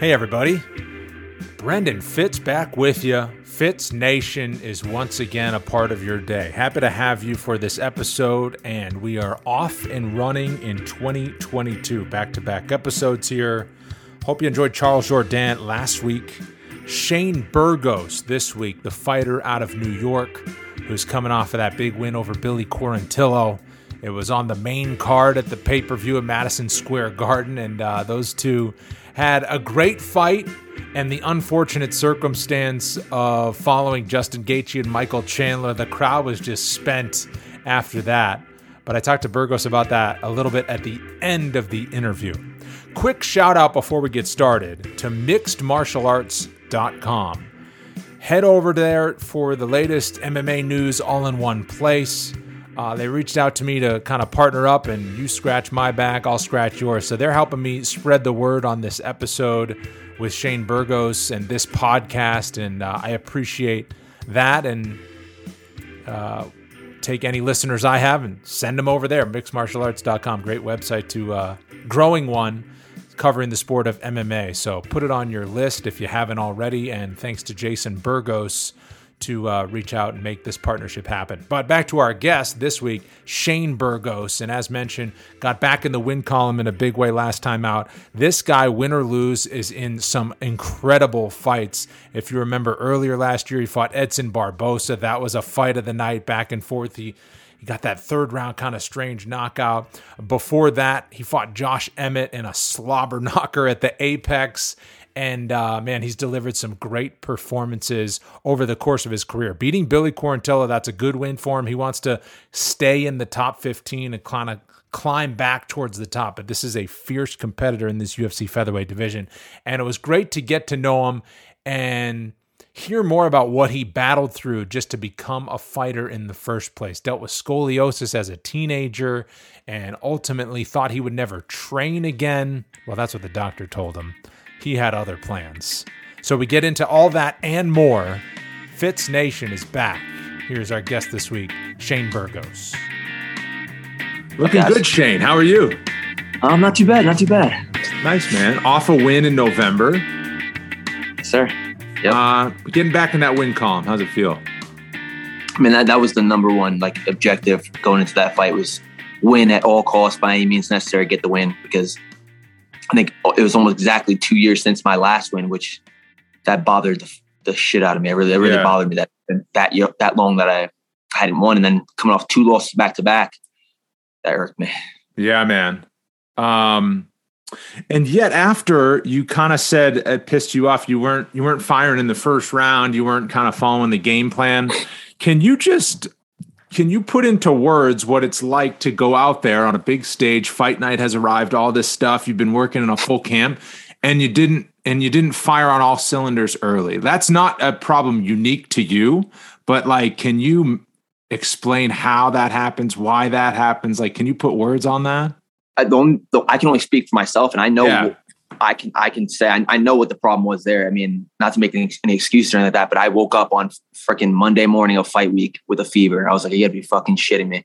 Hey, everybody. Brendan Fitz back with you. Fitz Nation is once again a part of your day. Happy to have you for this episode, and we are off and running in 2022. Back to back episodes here. Hope you enjoyed Charles Jourdain last week. Shane Burgos this week, the fighter out of New York, who's coming off of that big win over Billy Quarantillo. It was on the main card at the pay per view at Madison Square Garden, and uh, those two had a great fight and the unfortunate circumstance of following Justin Gaethje and Michael Chandler. The crowd was just spent after that. But I talked to Burgos about that a little bit at the end of the interview. Quick shout out before we get started to mixedmartialarts.com. Head over there for the latest MMA news all in one place. Uh, they reached out to me to kind of partner up, and you scratch my back, I'll scratch yours. So they're helping me spread the word on this episode with Shane Burgos and this podcast, and uh, I appreciate that. And uh, take any listeners I have and send them over there. Mixedmartialarts.com, great website to uh, growing one covering the sport of MMA. So put it on your list if you haven't already. And thanks to Jason Burgos to uh, reach out and make this partnership happen. But back to our guest this week, Shane Burgos. And as mentioned, got back in the win column in a big way last time out. This guy, win or lose, is in some incredible fights. If you remember earlier last year, he fought Edson Barboza. That was a fight of the night, back and forth. He he got that third round kind of strange knockout. Before that, he fought Josh Emmett in a slobber knocker at the Apex. And uh, man, he's delivered some great performances over the course of his career. Beating Billy Quarantillo, that's a good win for him. He wants to stay in the top 15 and kind of climb back towards the top. But this is a fierce competitor in this UFC featherweight division. And it was great to get to know him and hear more about what he battled through just to become a fighter in the first place. Dealt with scoliosis as a teenager and ultimately thought he would never train again. Well, that's what the doctor told him he had other plans. So we get into all that and more. Fitz Nation is back. Here's our guest this week, Shane Burgos. Looking good, Shane. How are you? Um, not too bad. Not too bad. Nice, man. Off a win in November. Sir. Yep. Uh, getting back in that win column. How's it feel? I mean, that, that was the number one like objective going into that fight was win at all costs by any means necessary, get the win because I think it was almost exactly two years since my last win, which that bothered the, the shit out of me. It really, it really yeah. bothered me that that that long that I hadn't won, and then coming off two losses back to back, that hurt me. Yeah, man. Um, and yet, after you kind of said it pissed you off, you weren't you weren't firing in the first round. You weren't kind of following the game plan. Can you just can you put into words what it's like to go out there on a big stage? Fight night has arrived, all this stuff. You've been working in a full camp, and you didn't and you didn't fire on all cylinders early. That's not a problem unique to you, but like, can you explain how that happens, why that happens? Like, can you put words on that? I don't. I can only speak for myself, and I know yeah. I can I can say I, I, know what the problem was there. I mean, not to make any, any excuse or anything like that, but I woke up on freaking Monday morning of fight week with a fever. I was like, you gotta be fucking shitting me.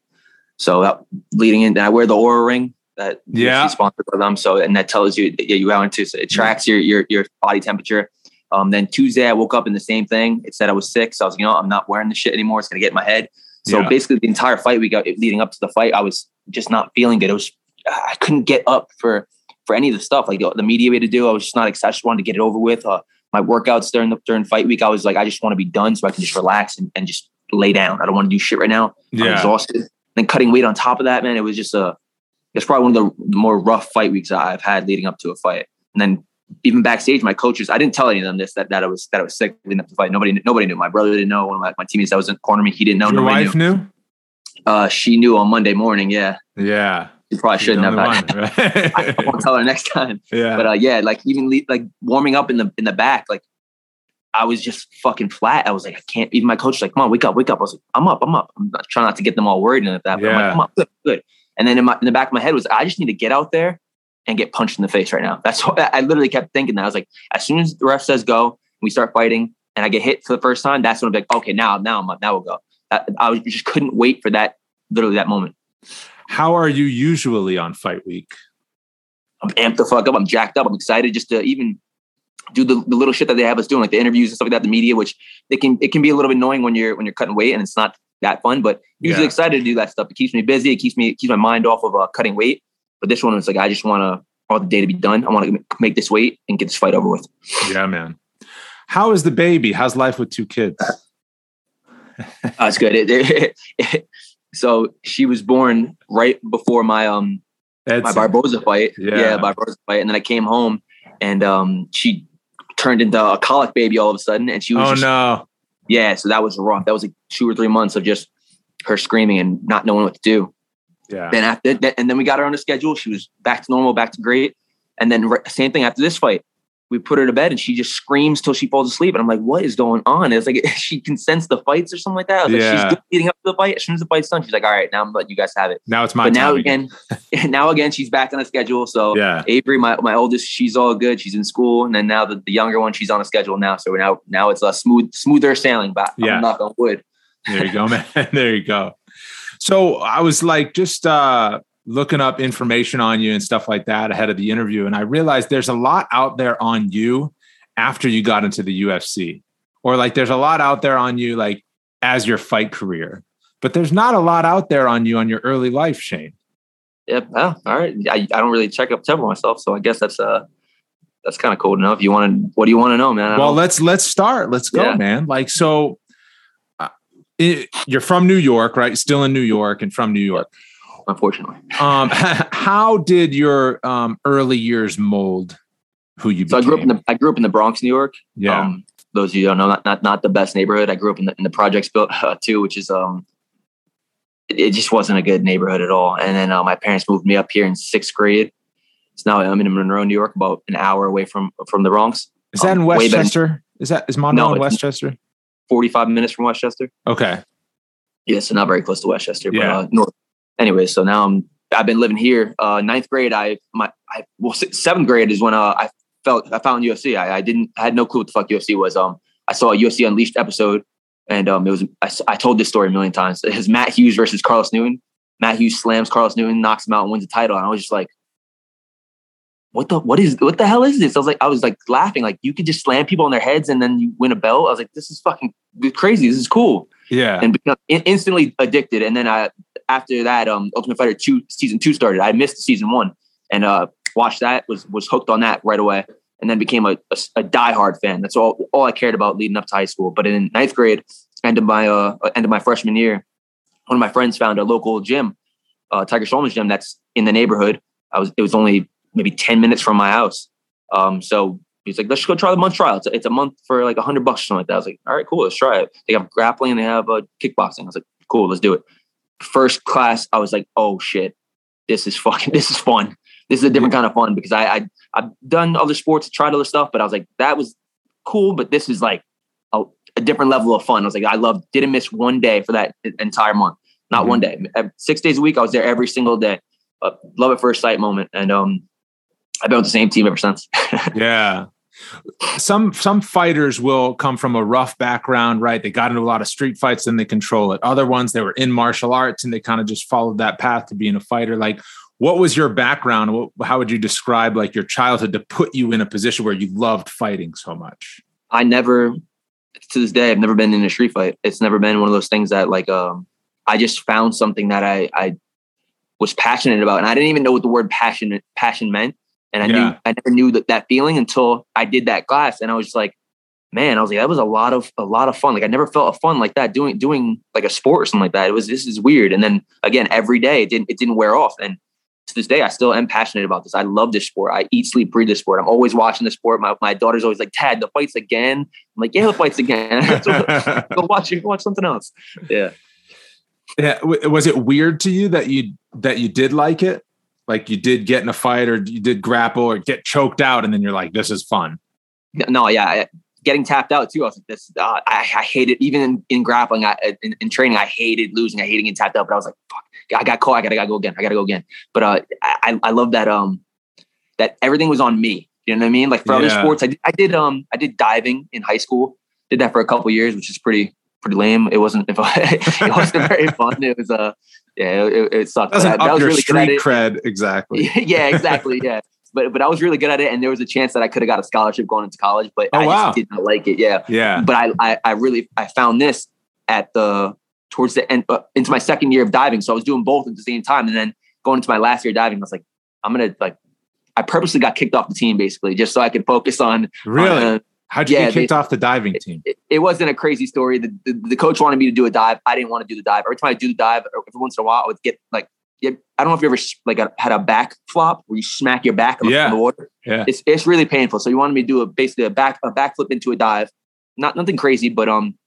So that leading in, I wear the Oura ring that yeah sponsored by them. So and that tells you yeah you went into so it tracks your your your body temperature. Um, then Tuesday I woke up in the same thing. It said I was sick, so I was like, you know I'm not wearing the shit anymore. It's gonna get in my head. So yeah. basically, the entire fight week leading up to the fight, I was just not feeling good. It was I couldn't get up for for any of the stuff like the, the media had to do. I was just not excited. I just wanted to get it over with. Uh, my workouts during the during fight week, I was like, I just want to be done so I can just relax and, and just lay down. I don't want to do shit right now. I'm exhausted. And then cutting weight on top of that, man, it was just a it's probably one of the more rough fight weeks I've had leading up to a fight. And then even backstage, my coaches, I didn't tell any of them this that, that I was that I was sick leading up to fight. Nobody nobody knew. My brother didn't know. One of my, my teammates that was in corner me, he didn't know. Your wife knew. knew? Uh, she knew on Monday morning. Yeah. Yeah. You probably shouldn't have. One, right? I won't tell her next time. Yeah. But uh, yeah, like even le- like warming up in the in the back, like I was just fucking flat. I was like, I can't. Even my coach was like, "Come on, wake up, wake up." I was like, "I'm up, I'm up." I'm not, trying not to get them all worried and that. But yeah. I'm like, "Come on, good, good." And then in, my, in the back of my head was, I just need to get out there and get punched in the face right now. That's what I literally kept thinking. That I was like, as soon as the ref says go, we start fighting, and I get hit for the first time. That's when I'm like, okay, now, now I'm up. Now we'll go. I, I just couldn't wait for that. Literally that moment. How are you usually on fight week? I'm amped the fuck up. I'm jacked up. I'm excited just to even do the, the little shit that they have us doing, like the interviews and stuff like that, the media, which they can it can be a little bit annoying when you're when you're cutting weight and it's not that fun. But usually yeah. excited to do that stuff. It keeps me busy. It keeps me it keeps my mind off of uh, cutting weight. But this one was like I just want to all the day to be done. I want to make this weight and get this fight over with. Yeah, man. How is the baby? How's life with two kids? uh, it's good. It, it, it, so she was born right before my um my Barboza fight. Yeah. yeah, Barboza fight, and then I came home and um she turned into a colic baby all of a sudden, and she was. Oh just, no! Yeah, so that was rough. That was like two or three months of just her screaming and not knowing what to do. Yeah. Then after that, and then we got her on the schedule. She was back to normal, back to great. And then same thing after this fight we put her to bed and she just screams till she falls asleep. And I'm like, what is going on? It's like she can sense the fights or something like that. I was yeah. like, she's leading up to the fight. As soon as the fight's done, she's like, all right, now I'm letting you guys have it. Now it's my but now again, now again, she's back on the schedule. So yeah. Avery, my, my oldest, she's all good. She's in school. And then now the, the younger one, she's on a schedule now. So now now it's a smooth, smoother sailing but Yeah. I'm knock on wood. There you go, man. there you go. So I was like, just uh looking up information on you and stuff like that ahead of the interview. And I realized there's a lot out there on you after you got into the UFC. Or like there's a lot out there on you like as your fight career. But there's not a lot out there on you on your early life, Shane. Yep. All right. I, I don't really check up tempo myself, so I guess that's uh that's kind of cool enough. you want to, what do you want to know, man? Well, let's let's start. Let's go, yeah. man. Like so, uh, it, you're from New York, right? Still in New York and from New York. Unfortunately. Um, how did your um, early years mold who you so became. I grew up in the I grew up in the Bronx, New York. Yeah. Um, those of you don't know, not, not not the best neighborhood. I grew up in the in the projects built uh, too, which is um, it, it, just wasn't a good neighborhood at all. And then uh, my parents moved me up here in sixth grade. So now I'm in Monroe, New York, about an hour away from from the Bronx. Is that um, in Westchester? Is that is Monroe no, in Westchester? Forty five minutes from Westchester. Okay. Yeah, so not very close to Westchester, but yeah. uh, north. Anyway, so now I'm I've been living here. Uh, ninth grade, I my I well seventh grade is when uh, I felt I found UFC. I, I didn't I had no clue what the fuck UFC was. Um, I saw a UFC Unleashed episode, and um, it was I, I told this story a million times. It was Matt Hughes versus Carlos Newton. Matt Hughes slams Carlos Newton, knocks him out, and wins the title. And I was just like, what the what is what the hell is this? I was like, I was like laughing, like you could just slam people on their heads and then you win a belt. I was like, this is fucking crazy. This is cool. Yeah. And become instantly addicted. And then I after that, um, Ultimate Fighter two season two started. I missed season one and uh watched that, was was hooked on that right away and then became a, a, a diehard fan. That's all all I cared about leading up to high school. But in ninth grade, end of my uh, end of my freshman year, one of my friends found a local gym, uh, Tiger Schulman's gym that's in the neighborhood. I was it was only maybe ten minutes from my house. Um, so he's like, let's go try the month trial. It's a, it's a month for like a hundred bucks or something like that. I was like, all right, cool, let's try it. They have grappling they have uh, kickboxing. I was like, cool, let's do it. First class, I was like, oh shit, this is fucking, this is fun. This is a different kind of fun because I, I I've done other sports, tried other stuff, but I was like, that was cool. But this is like a, a different level of fun. I was like, I love, didn't miss one day for that entire month. Not mm-hmm. one day. Six days a week, I was there every single day. Uh, love at first sight moment. And um, I've been with the same team ever since. yeah. Some some fighters will come from a rough background, right? They got into a lot of street fights and they control it. Other ones they were in martial arts and they kind of just followed that path to being a fighter. Like what was your background what, how would you describe like your childhood to put you in a position where you loved fighting so much i never to this day i've never been in a street fight it's never been one of those things that like um i just found something that i i was passionate about and i didn't even know what the word passion passion meant and i yeah. knew i never knew that that feeling until i did that class and i was just like man i was like that was a lot of a lot of fun like i never felt a fun like that doing doing like a sport or something like that it was this is weird and then again every day it didn't it didn't wear off and to this day, I still am passionate about this. I love this sport. I eat, sleep, breathe this sport. I'm always watching the sport. My, my daughter's always like, Dad, the fights again. I'm like, yeah, the fights again. go watch it. Watch something else. Yeah. Yeah. Was it weird to you that you that you did like it? Like you did get in a fight or you did grapple or get choked out, and then you're like, this is fun. No, yeah. Getting tapped out too. I was like, this. Uh, I, I hate it. Even in, in grappling, I, in, in training, I hated losing. I hated getting tapped out. But I was like, fuck I got caught. I gotta, gotta go again. I gotta go again. But uh, I, I love that um that everything was on me. You know what I mean? Like for yeah. other sports, I did, I did um I did diving in high school. Did that for a couple years, which is pretty pretty lame. It wasn't it wasn't very fun. It was uh yeah it, it sucked. Doesn't that, that was really street cred exactly. yeah, exactly. Yeah. but but I was really good at it, and there was a chance that I could have got a scholarship going into college, but Oh, I wow. just did not like it. Yeah, Yeah. but I, I I really I found this at the towards the end uh, into my second year of diving, so I was doing both at the same time, and then going into my last year of diving, I was like, I'm gonna like. I purposely got kicked off the team basically just so I could focus on. Really? on, uh, How'd you yeah, get kicked off the diving team? it, it wasn't a crazy story. The, the the coach wanted me to do a dive. I didn't want to do the dive. Every time I do the dive, every once in a while, I would get like, yeah, I don't know if you ever like had a back flop where you smack your back on the- Yeah. the water. Yeah. It's it's really painful. So he wanted me to do a basically a back a backflip into a dive. Not nothing crazy, but um,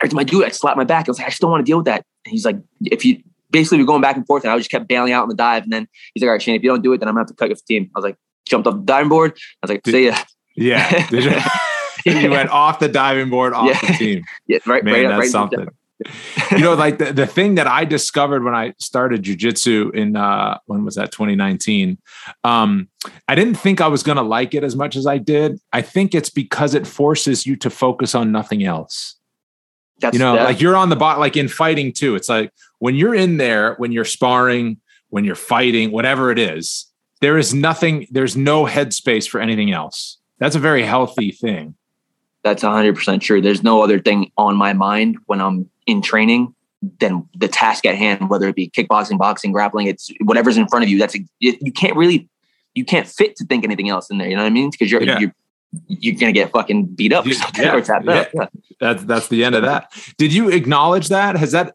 every time I do it, I slap my back. I was like, I just don't want to deal with that. And he's like, if you basically we're going back and forth, and I just kept bailing out on the dive. And then he's like, all right, Shane, if you don't do it, then I'm gonna have to cut you off the team. I was like, jumped off the diving board. I was like, see ya. Yeah. Did you, you went off the diving board, off the team. Yeah, right, Man, right, that's right. something. you know, like the, the thing that I discovered when I started jujitsu in uh when was that 2019? Um, I didn't think I was gonna like it as much as I did. I think it's because it forces you to focus on nothing else. That's you know, that- like you're on the bot, like in fighting too. It's like when you're in there, when you're sparring, when you're fighting, whatever it is, there is nothing, there's no headspace for anything else. That's a very healthy thing. That's 100% true. There's no other thing on my mind when I'm in training than the task at hand, whether it be kickboxing, boxing, grappling, it's whatever's in front of you. That's you you can't really, you can't fit to think anything else in there. You know what I mean? Because you're, Yeah. you're, you're going to get fucking beat up Yeah, yeah, or tapped out. Yeah. That's that's the end of that. Did you acknowledge that? Has that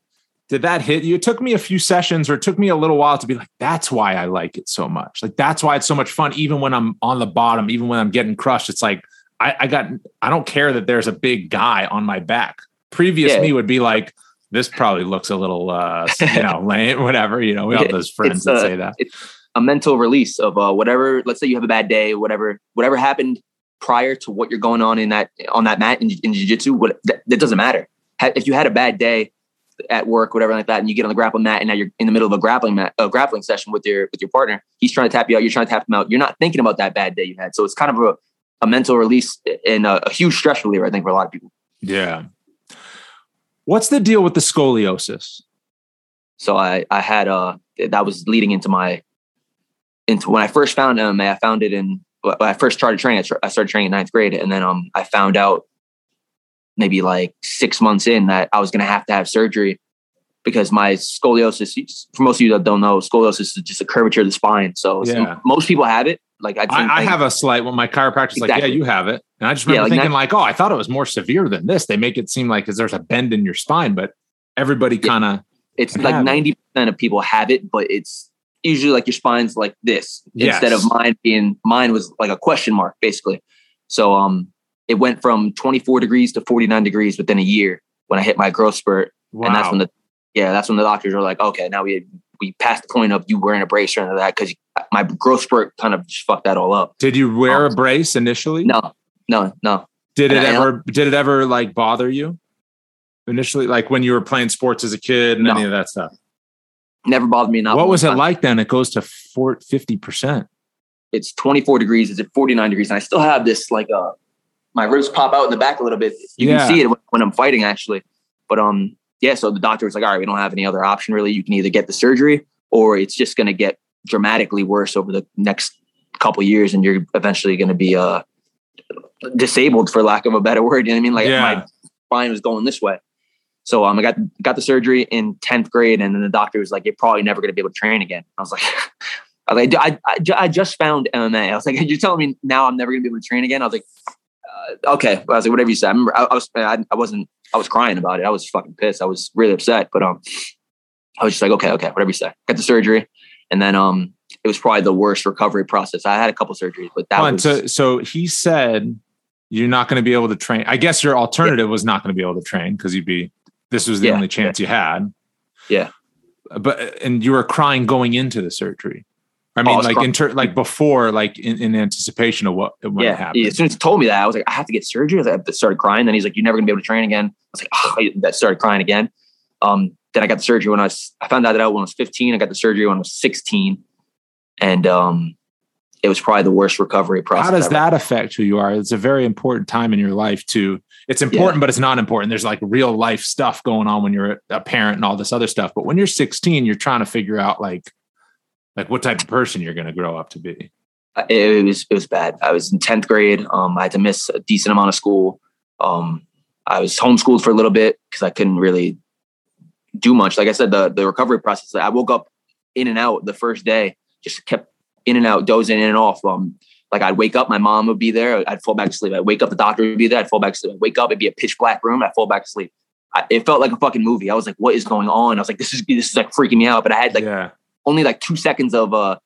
did that hit you? It took me a few sessions or it took me a little while to be like, that's why I like it so much. Like that's why it's so much fun, even when I'm on the bottom, even when I'm getting crushed. It's like I, I got I don't care that there's a big guy on my back. Previous Yeah. me would be like, this probably looks a little uh you know, lame, whatever. You know, we all have those friends it's, that uh, say that. It's a mental release of uh, whatever, let's say you have a bad day, whatever, whatever happened prior to what you're going on in that, on that mat in, in jiu-jitsu, what, that, that doesn't matter. If you had a bad day at work, whatever like that, and you get on the grappling mat and now you're in the middle of a grappling mat, a grappling session with your, with your partner, he's trying to tap you out. You're trying to tap him out. You're not thinking about that bad day you had. So it's kind of a, a mental release and a, a huge stress reliever, I think, for a lot of people. Yeah. What's the deal with the scoliosis? So I, I had uh that was leading into my into when I first found MMA. I found it in when I first started training. I started training in ninth grade, and then um I found out maybe like six months in that I was going to have to have surgery because my scoliosis. For most of you that don't know, scoliosis is just a curvature of the spine. So Yeah. most people have it. Like I, I, I have a slight when my chiropractor's like, yeah, you have it. And I just Yeah, remember like thinking like, oh, I thought it was more severe than this. They make it seem like 'cause there's a bend in your spine, but everybody kind of it's like ninety percent of people have it, but it's usually like your spine's like this instead of mine being mine was like a question mark basically. So um, it went from twenty four degrees to forty nine degrees within a year when I hit my growth spurt, wow. and that's when the yeah that's when the doctors were like, okay, now we we passed the point of you wearing a brace or anything like that because my growth spurt kind of just fucked that all up. Did you wear a brace initially? No, no, no. Did it I- ever did it ever like bother you? Initially, like when you were playing sports as a kid and No. any of that stuff. Never bothered me. Not what was it time. like then? It goes to 50 percent. it's 24 degrees. It's at 49 degrees. And I still have this like uh my ribs pop out in the back a little bit. You Yeah. can see it when, when I'm fighting actually. But um yeah, so the doctor was like, all right, we don't have any other option really. You can either get the surgery or it's just gonna get dramatically worse over the next couple years and you're eventually gonna be uh disabled for lack of a better word. You know what I mean? Like Yeah. my spine was going this way. So um, I got got the surgery in tenth grade, and then the doctor was like, "You're probably never going to be able to train again." I was like, "I was like, I, I, I just found MMA." I was like, "You're telling me now I'm never going to be able to train again?" I was like, uh, "Okay." I was like, "Whatever you said." I remember I, I was I, I wasn't I was crying about it. I was fucking pissed. I was really upset, but um, I was just like, "Okay, okay, whatever you say." Got the surgery, and then um, it was probably the worst recovery process. I had a couple surgeries, but that was So so he said you're not going to be able to train. I guess your alternative was not going to be able to train because you'd be this was the Yeah. only chance you had. Yeah. But and you were crying going into the surgery. I Oh, mean, was like in ter- like before, like in, in anticipation of what when it yeah. happened. As soon as he told me that, I was like, I have to get surgery. I like- I started crying. Then he's like, You're never gonna be able to train again. I was like, oh, I that started crying again. Um, then I got the surgery when I was I found out that out when I was 15. I got the surgery when I was 16. And um it was probably the worst recovery process. How does ever. that affect who you are? It's a very important time in your life too. It's important, but it's not important. There's like real life stuff going on when you're a parent and all this other stuff. But when you're 16, you're trying to figure out like, like what type of person you're going to grow up to be. it, it was it was bad. I was in tenth grade. Um, I had to miss a decent amount of school. Um, I was homeschooled for a little bit because I couldn't really do much. Like I said, the the recovery process. I woke up in and out the first day, just kept in and out, dozing in and off. Um, like I'd wake up, my mom would be there. I'd fall back to sleep. I'd wake up, the doctor would be there. I'd fall back to sleep. I'd wake up, it'd be a pitch black room. I'd fall back to sleep. I, it felt like a fucking movie. I was like, what is going on? I was like, this is this is like freaking me out. But I had like yeah. Only like two seconds of uh,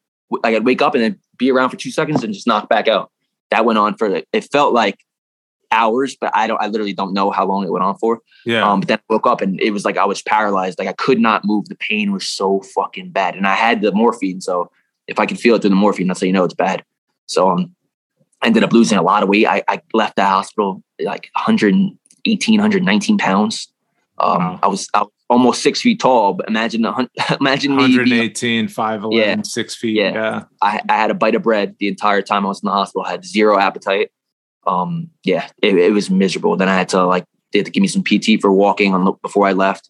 like I'd wake up and then be around for two seconds and just knock back out. That went on for it felt like hours, but I don't I literally don't know how long it went on for. Yeah. Um, but then I woke up and it was like I was paralyzed. Like I could not move. The pain was so fucking bad. And I had the morphine. So if I could feel it through the morphine, that's how you know it's bad. So um I ended up losing a lot of weight. I, I left the hospital like 118, 119 pounds. Um, Wow. I was I was almost six feet tall. But imagine a imagine me. being- 118, 5'11, Yeah. 6 feet. Yeah. Yeah. I, I had a bite of bread the entire time I was in the hospital. I had zero appetite. Um, yeah, it, it was miserable. Then I had to like they had to give me some PT for walking on the, before I left.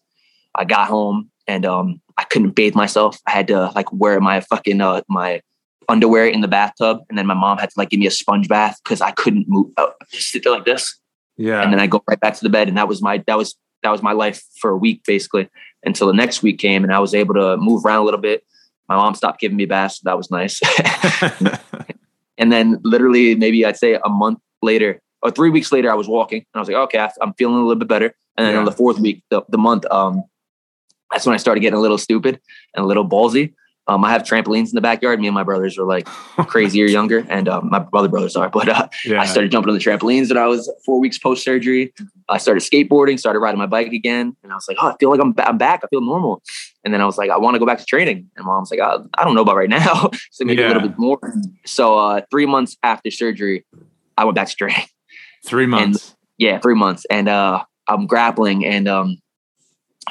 I got home and um, I couldn't bathe myself. I had to like wear my fucking uh, my underwear in the bathtub, and then my mom had to like give me a sponge bath because I couldn't move. Uh, sit there like this, Yeah. and then I go right back to the bed, and that was my that was that was my life for a week basically until the next week came, and I was able to move around a little bit. My mom stopped giving me baths, so that was nice. And then literally maybe I'd say a month later or three weeks later, I was walking and I was like, okay, I'm feeling a little bit better. And then on the fourth week, the, the month, um, that's when I started getting a little stupid and a little ballsy. Um, I have trampolines in the backyard. Me and my brothers are like crazy or younger, and um, my other brothers are. But uh, yeah. I started jumping on the trampolines when I was four weeks post surgery. I started skateboarding, started riding my bike again, and I was like, "Oh, I feel like I'm, I'm back. I feel normal." And then I was like, "I want to go back to training." And mom's like, "Uh, "I don't know about right now, so maybe a little bit more." So uh, three months after surgery, I went back to training. Three months. Yeah, three months, and uh, I'm grappling and um,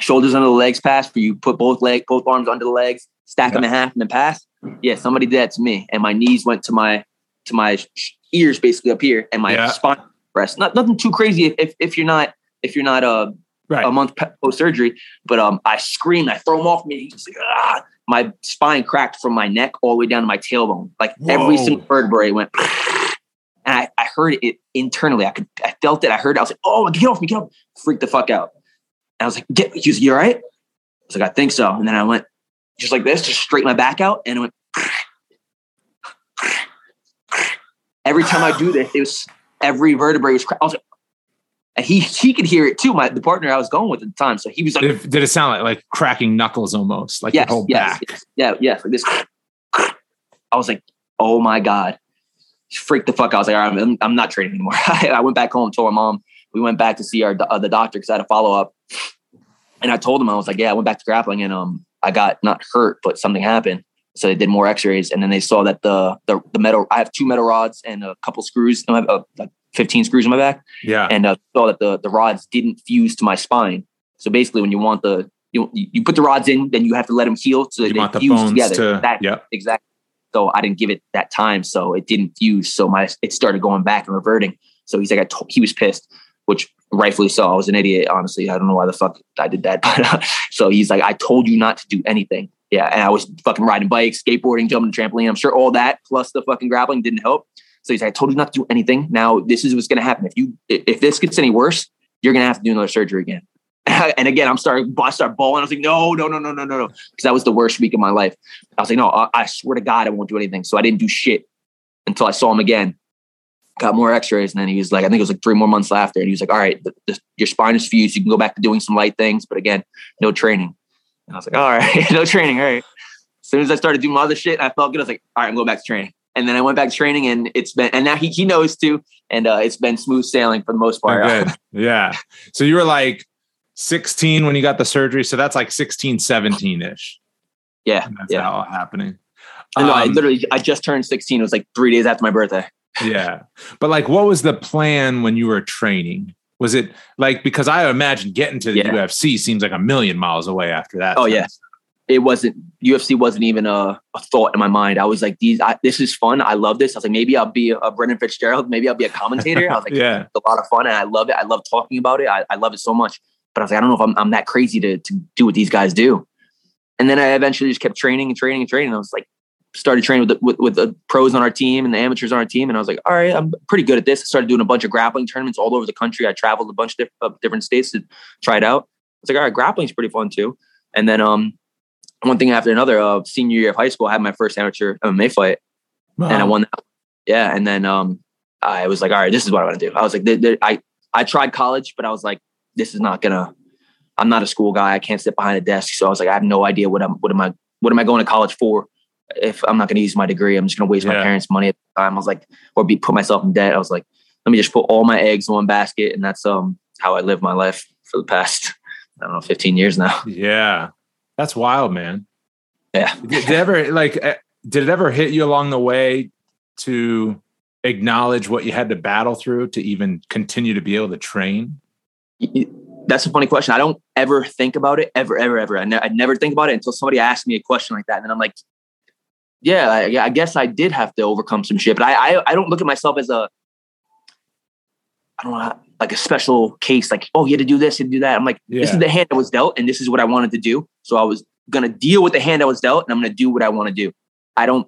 shoulders under the legs pass. For you put both leg, both arms under the legs, stack them in half, and then pass. Yeah, somebody did that to me, and my knees went to my to my ears, basically up here, and my Yeah. spine rest. Not nothing too crazy if, if if you're not if you're not uh, right. a month post surgery. But um, I screamed, I throw him off me. He's like, ah! My spine cracked from my neck all the way down to my tailbone. Like every single vertebrae went. And I, I heard it internally. I could, I felt it. I heard. It. I was like, "Oh, get off me! Get off!" me." Freaked the fuck out. And I was like, "Get." He was, "You all right?" I was like, "I think so." And then I went just like this, just straight my back out, and it went. Every time I do this, it was every vertebrae was. cra- I was like, and he he could hear it too. My the partner I was going with at the time, so he was like, Did it, did it sound like like cracking knuckles almost? Like yes, your whole yes, back? yes, yeah, yes, like this. I was like, oh my god, freaked the fuck out. I was like, all right, I'm, I'm not training anymore. I went back home, told my mom. We went back to see our uh, the doctor because I had a follow up, and I told him I was like, yeah, I went back to grappling and um, I got not hurt, but something happened. So they did more X-rays, and then they saw that the the the metal. I have two metal rods and a couple screws. I have uh, like 15 screws in my back Yeah. and uh, saw that the the rods didn't fuse to my spine. So basically, when you want the you you put the rods in, then you have to let them heal so you they fuse together. to. That- Yep. exactly. So I didn't give it that time, so it didn't fuse. So my it started going back and reverting. So he's like, I told, he was pissed, which rightfully so. I was an idiot, honestly. I don't know why the fuck I did that. But uh, so he's like, I told you not to do anything. Yeah, and I was fucking riding bikes, skateboarding, jumping trampoline. I'm sure all that plus the fucking grappling didn't help. So he's like, I told you not to do anything. Now this is what's gonna happen. If you if this gets any worse, you're gonna have to do another surgery again. and again, I'm starting. I start bawling. I was like, no, no, no, no, no, no, no, because that was the worst week of my life. I was like, no, I, I swear to God, I won't do anything. So I didn't do shit until I saw him again. Got more X-rays, and then he was like, I think it was like three more months after, and he was like, all right, the, the, your spine is fused. You can go back to doing some light things, but again, no training. And I was like, all right, no training. All right. As soon as I started doing my other shit, I felt good. I was like, all right, I'm going back to training. And then I went back to training, and it's been, and now he he knows too, and uh, it's been smooth sailing for the most Oh, part. good. Yeah. So you were like 16 when you got the surgery. So that's like 16, 17 ish. yeah, That's yeah. all happening. I know. I Um, literally, I just turned 16. It was like three days after my birthday. Yeah. But like, what was the plan when you were training? Was it like, because I imagine getting to the Yeah. UFC seems like a million miles away after that. Oh, yeah. It wasn't UFC wasn't even a, a thought in my mind. I was like, these, I, this is fun. I love this. I was like, maybe I'll be a, a Brendan Fitzgerald. Maybe I'll be a commentator. I was like, Yeah. it's a lot of fun, and I love it. I love talking about it. I, I love it so much. But I was like, I don't know if I'm, I'm that crazy to to do what these guys do. And then I eventually just kept training and training and training. I was like, started training with the, with, with the pros on our team and the amateurs on our team. And I was like, all right, I'm pretty good at this. I started doing a bunch of grappling tournaments all over the country. I traveled a bunch of, diff- different states to try it out. I was like, all right, grappling's pretty fun too. And then um, one thing after another, uh, senior year of high school, I had my first amateur MMA fight, wow. and I won that. Yeah, and then um, I was like, all right, this is what I want to do. I was like, I I tried college, but I was like, this is not gonna. I'm not a school guy. I can't sit behind a desk. So I was like, I have no idea what I'm. What am I? What am I going to college for? If I'm not going to use my degree, I'm just going to waste yeah. my parents' money at the time. I was like, or be put myself in debt. I was like, let me just put all my eggs in one basket, and that's um how I live my life for the past I don't know 15 years now. Yeah, that's wild, man. Yeah. Did, did ever like eh, did it ever hit you along the way to acknowledge what you had to battle through to even continue to be able to train? That's a funny question. I don't ever think about it ever, ever, ever. I, ne- I never think about it until somebody asks me a question like that, and then I'm like, "Yeah, I, I guess I did have to overcome some shit." But I, I, I don't look at myself as a, I don't know, like a special case. Like, oh, you had to do this and do that. I'm like, yeah. this is the hand that was dealt, and this is what I wanted to do. So I was gonna deal with the hand that was dealt, and I'm gonna do what I want to do. I don't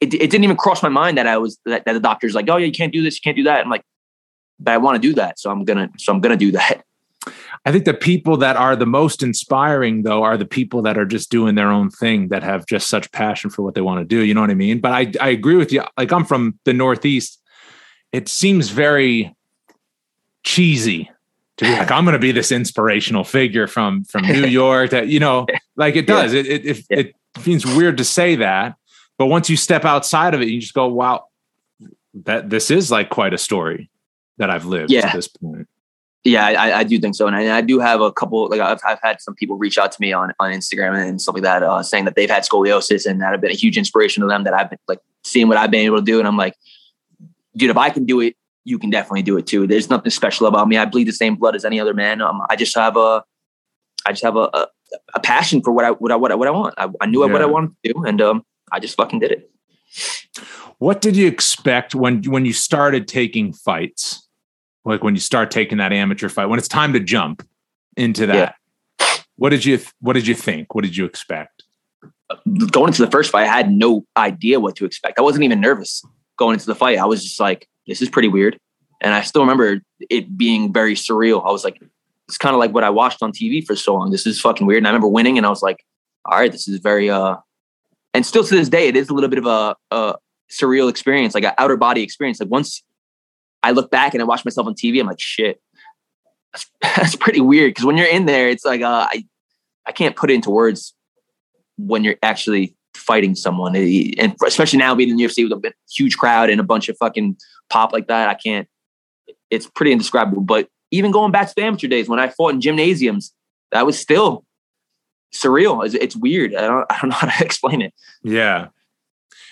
it, it didn't even cross my mind that I was that, that the doctor's like, oh yeah, you can't do this, you can't do that. I'm like, but I want to do that, so I'm gonna so I'm gonna do that. I think the people that are the most inspiring, though, are the people that are just doing their own thing, that have just such passion for what they want to do. You know what I mean? But I, I agree with you. Like, I'm from the Northeast. It seems very cheesy to be like, I'm going to be this inspirational figure from from New York. That you know, like it does. Yeah. It it, it, yeah. it seems weird to say that, but once you step outside of it, you just go, wow, that this is like quite a story that I've lived yeah. at this point. Yeah, I, I do think so, and I, I, do have a couple. Like I've, I've had some people reach out to me on on Instagram and stuff like that, uh, saying that they've had scoliosis and that have been a huge inspiration to them. That I've been like seeing what I've been able to do, and I'm like, dude, if I can do it, you can definitely do it too. There's nothing special about me. I bleed the same blood as any other man. Um, I just have a, I just have a, a, a passion for what I what I what I, what I want. I, I knew yeah. what I wanted to do, and um, I just fucking did it. What did you expect when when you started taking fights? Like when you start taking that amateur fight, when it's time to jump into that. Yeah. What did you what did you think? What did you expect? Going into the first fight, I had no idea what to expect. I wasn't even nervous going into the fight. I was just like, this is pretty weird. And I still remember it being very surreal. I was like, it's kind of like what I watched on TV for so long. This is fucking weird. And I remember winning and I was like, all right, this is very uh and still to this day, it is a little bit of a, a surreal experience, like an outer body experience. Like once I look back and I watch myself on TV, I'm like, shit, that's, that's pretty weird. Because when you're in there, it's like uh, I I can't put it into words when you're actually fighting someone, and especially now being in the UFC with a huge crowd and a bunch of fucking pop like that, I can't. It's pretty indescribable. But even going back to the amateur days when I fought in gymnasiums, that was still surreal. It's, it's weird. I don't, I don't know how to explain it. Yeah.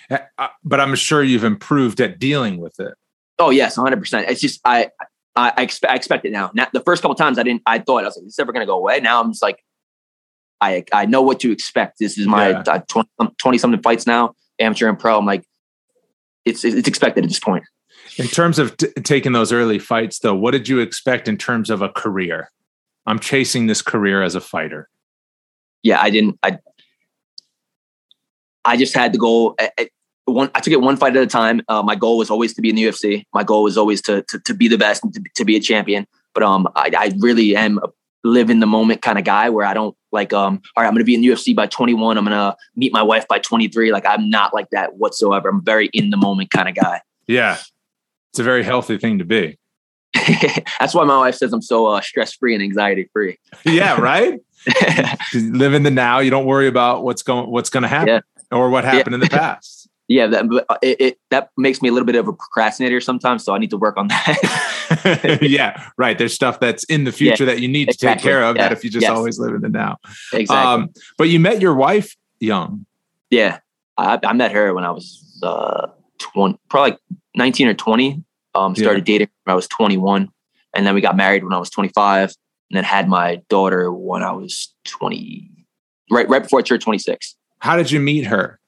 Uh, uh, but I'm sure you've improved at dealing with it. Oh yes, 100. percent It's just I I, I expect I expect it now. Now the first couple times I didn't. I thought I was like, "This never going to go away." Now I'm just like, I I know what to expect. This is my yeah. Uh, 20, 20 something fights now, amateur and pro. I'm like, it's it's expected at this point. In terms of t- taking those early fights, though, what did you expect in terms of a career? I'm chasing this career as a fighter yeah, I didn't. I I just had the goal. I, one, I took it one fight at a time. Uh, my goal was always to be in the UFC. My goal was always to to, to be the best and to, to be a champion. But um, I, I really am a live in the moment kind of guy where I don't like um. All right, I'm going to be in the UFC by 21. I'm going to meet my wife by 23. Like I'm not like that whatsoever. I'm very in the moment kind of guy. Yeah, it's a very healthy thing to be. That's why my wife says I'm so uh, stress free and anxiety free. yeah, right. live in the now. You don't worry about what's going what's going to happen yeah. or what happened yeah. in the past. Yeah, that uh, it, it, that makes me a little bit of a procrastinator sometimes. So I need to work on that. yeah, right. There's stuff that's in the future yeah, that you need to exactly. take care of. That if you just yes. always live in the now. Exactly. Um, but you met your wife young. Yeah, I, I met her when I was uh, 20, probably like 19 or 20. Um, started dating when I was 21, and then we got married when I was 25 and then had my daughter when I was 20, right right before I turned 26. How did you meet her?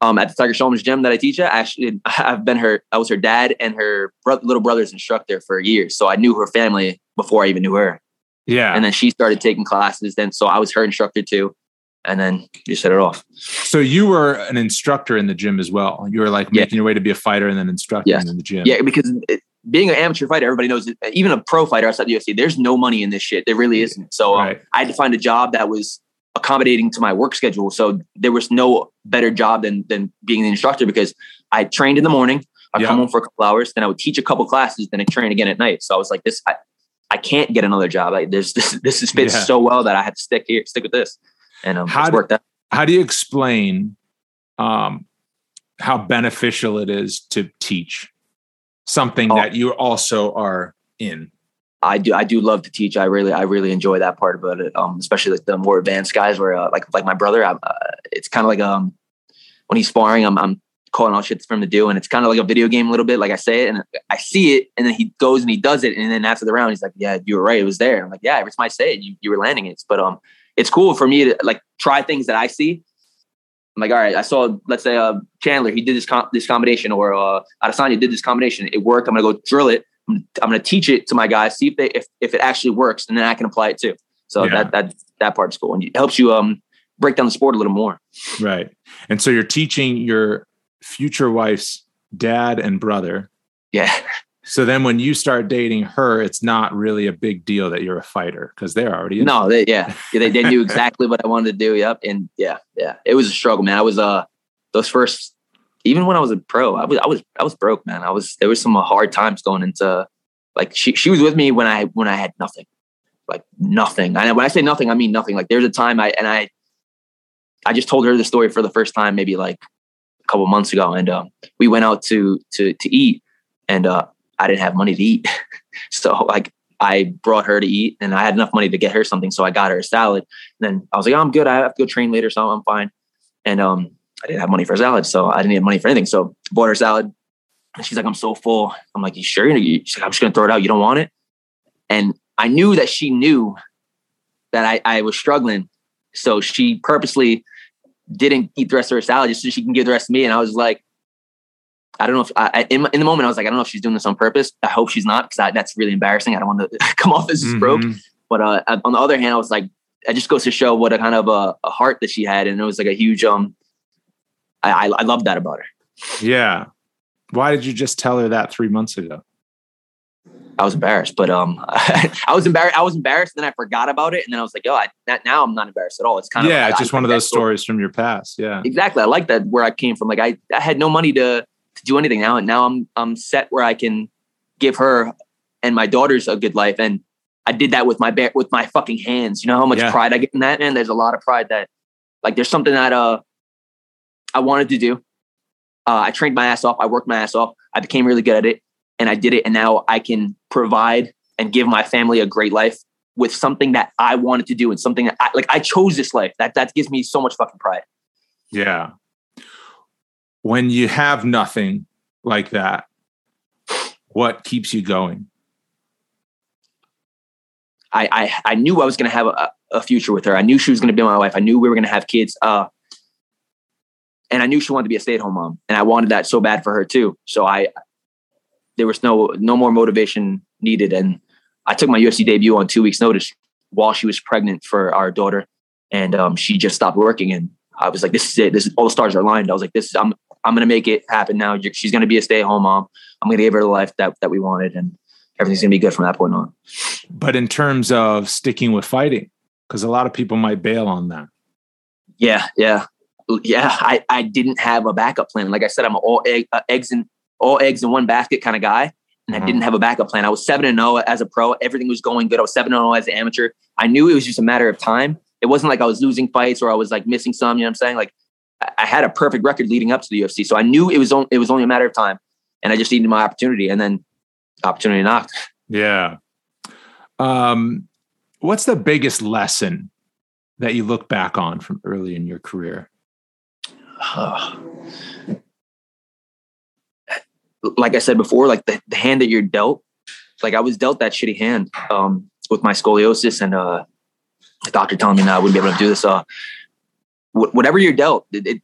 Um, at the Tiger Schulman's gym that I teach at. Actually, I've been her. I was her dad and her bro- little brother's instructor for years, so I knew her family before I even knew her. Yeah, and then she started taking classes. Then, so I was her instructor too. and then you set it off. So you were an instructor in the gym as well. You were like Yeah. making your way to be a fighter and then instructing Yes. in the gym. Yeah, because it, being an amateur fighter, everybody knows. It, even a pro fighter outside the UFC, there's no money in this shit. There really isn't. So um, Right. I had to find a job that was accommodating to my work schedule. So there was no better job than than being an instructor because I trained in the morning. I'd Yeah. come home for a couple hours, then I would teach a couple classes, then I train again at night. So I was like, this, I, I can't get another job. Like, this, this, this is fits Yeah. so well that I had to stick here, stick with this, and um, How it's worked out. How do you explain um, how beneficial it is to teach something Oh. that you also are in? I do I do love to teach. I really I really enjoy that part about it. Um, especially like the more advanced guys, where uh, like like my brother, I'm, uh, it's kind of like um when he's sparring, I'm I'm calling out shit for him to do, and it's kind of like a video game a little bit. Like I say it and I see it, and then he goes and he does it, and then after the round, he's like, "Yeah, you were right. It was there." I'm like, "Yeah, every time I say it, you you were landing it." But um, it's cool for me to like try things that I see. I'm like, all right, I saw, let's say, uh, Chandler, he did this com- this combination, or uh, Adesanya did this combination. It worked. I'm gonna go drill it. I'm, I'm gonna teach it to my guys, see if they if, if it actually works, and then I can apply it too. So Yeah. that that that part's cool, and it helps you um break down the sport a little more. Right. And so you're teaching your future wife's dad and brother. Yeah, So then when you start dating her, it's not really a big deal that you're a fighter because they're already no, they, yeah, Yeah, they, they knew exactly what I wanted to do. Yep, and yeah, yeah, it was a struggle, man. I was uh those first, even when I was a pro, I was I was I was broke, man. I was there was some hard times going into like she she was with me when I when I had nothing, like nothing. And when I say nothing, I mean nothing. Like there's a time I and I I just told her the story for the first time, maybe like a couple months ago, and um, we went out to to to eat, and uh, I didn't have money to eat, so like I brought her to eat, and I had enough money to get her something, so I got her a salad. And then I was like, oh, I'm good. I have to go train later, so I'm fine. And um, I didn't have money for a salad, so I didn't have money for anything. So bought her salad, and she's like, I'm so full. I'm like, you sure? She's like, I'm just gonna throw it out. You don't want it? And I knew that she knew that I, I was struggling, so she purposely didn't eat the rest of her salad just so she can give the rest to me. And I was like, I don't know if I, in, in the moment I was like, I don't know if she's doing this on purpose. I hope she's not because that's really embarrassing. I don't want to come off as broke. Mhm. But uh, on the other hand, I was like, it just goes to show what a kind of a, a heart that she had, and it was like a huge um. I I, I love that about her. Yeah. Why did you just tell her that three months ago? I was embarrassed, but um, I was embarrassed. I was embarrassed, and then I forgot about it, and then I was like, "Yo, I, not- now I'm not embarrassed at all." It's kind of yeah, it's just I one of those stories from your past. Yeah. Exactly, I like that where I came from. Like I, I had no money to to do anything now, and now I'm I'm set where I can give her and my daughters a good life, and I did that with my bare with my fucking hands. You know how much Yeah. pride I get in that, man. There's a lot of pride that, like, there's something that uh, I wanted to do. Uh, I trained my ass off. I worked my ass off. I became really good at it, and I did it. And now I can provide and give my family a great life with something that I wanted to do and something that I like. I chose this life. That that gives me so much fucking pride. Yeah. When you have nothing like that, what keeps you going? I, I, I knew I was going to have a, a future with her. I knew she was going to be my wife. I knew we were going to have kids. Uh, and I knew she wanted to be a stay at home mom and I wanted that so bad for her too. So I, there was no, no more motivation needed. And I took my UFC debut on two weeks notice while she was pregnant for our daughter. And, um, she just stopped working. And I was like, this is it. This is all the stars are aligned. I was like, this is, I'm, I'm going to make it happen now. She's going to be a stay at home mom. I'm going to give her the life that, that we wanted. And everything's going to be good from that point on. But in terms of sticking with fighting, because a lot of people might bail on that. Yeah, yeah, yeah. I, I didn't have a backup plan. Like I said, I'm an all egg, uh, eggs in all eggs in one basket kind of guy, and I Mhm. didn't have a backup plan. I was seven and zero as a pro. Everything was going good. I was seven and zero as an amateur. I knew it was just a matter of time. It wasn't like I was losing fights or I was like missing some. You know what I'm saying? Like I- I had a perfect record leading up to the UFC, so I knew it was on, it was only a matter of time, and I just needed my opportunity, and then opportunity knocked. Yeah. Um, what's the biggest lesson that you look back on from early in your career? like I said before, like the, the hand that you're dealt, like I was dealt that shitty hand um, with my scoliosis and uh, the doctor telling me now I wouldn't be able to do this. Uh, wh- whatever you're dealt, it, it,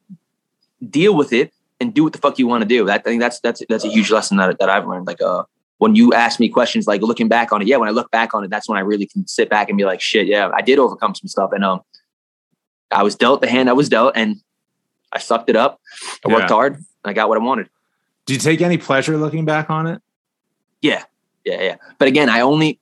deal with it and do what the fuck you want to do. That, I think that's that's that's a huge lesson that, that I've learned. Like uh, when you ask me questions, like looking back on it, yeah, when I look back on it, that's when I really can sit back and be like, shit, yeah, I did overcome some stuff. And um, I was dealt the hand I was dealt, and I sucked it up. I worked Yeah. hard. And I got what I wanted. Do you take any pleasure looking back on it? Yeah, yeah, yeah. But again, I only,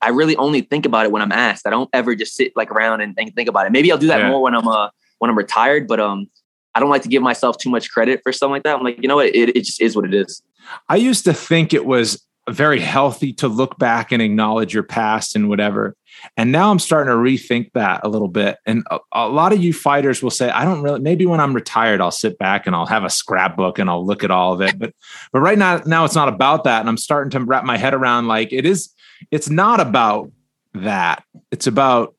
I really only think about it when I'm asked. I don't ever just sit like around and, and think about it. Maybe I'll do that Yeah. more when I'm uh when I'm retired. But um, I don't like to give myself too much credit for something like that. I'm like, you know what? It, it just is what it is. I used to think it was very healthy to look back and acknowledge your past and whatever. And now I'm starting to rethink that a little bit. And a, a lot of you fighters will say, I don't really, maybe when I'm retired, I'll sit back and I'll have a scrapbook and I'll look at all of it. But, but right now, now it's not about that. And I'm starting to wrap my head around like it is, it's not about that. It's about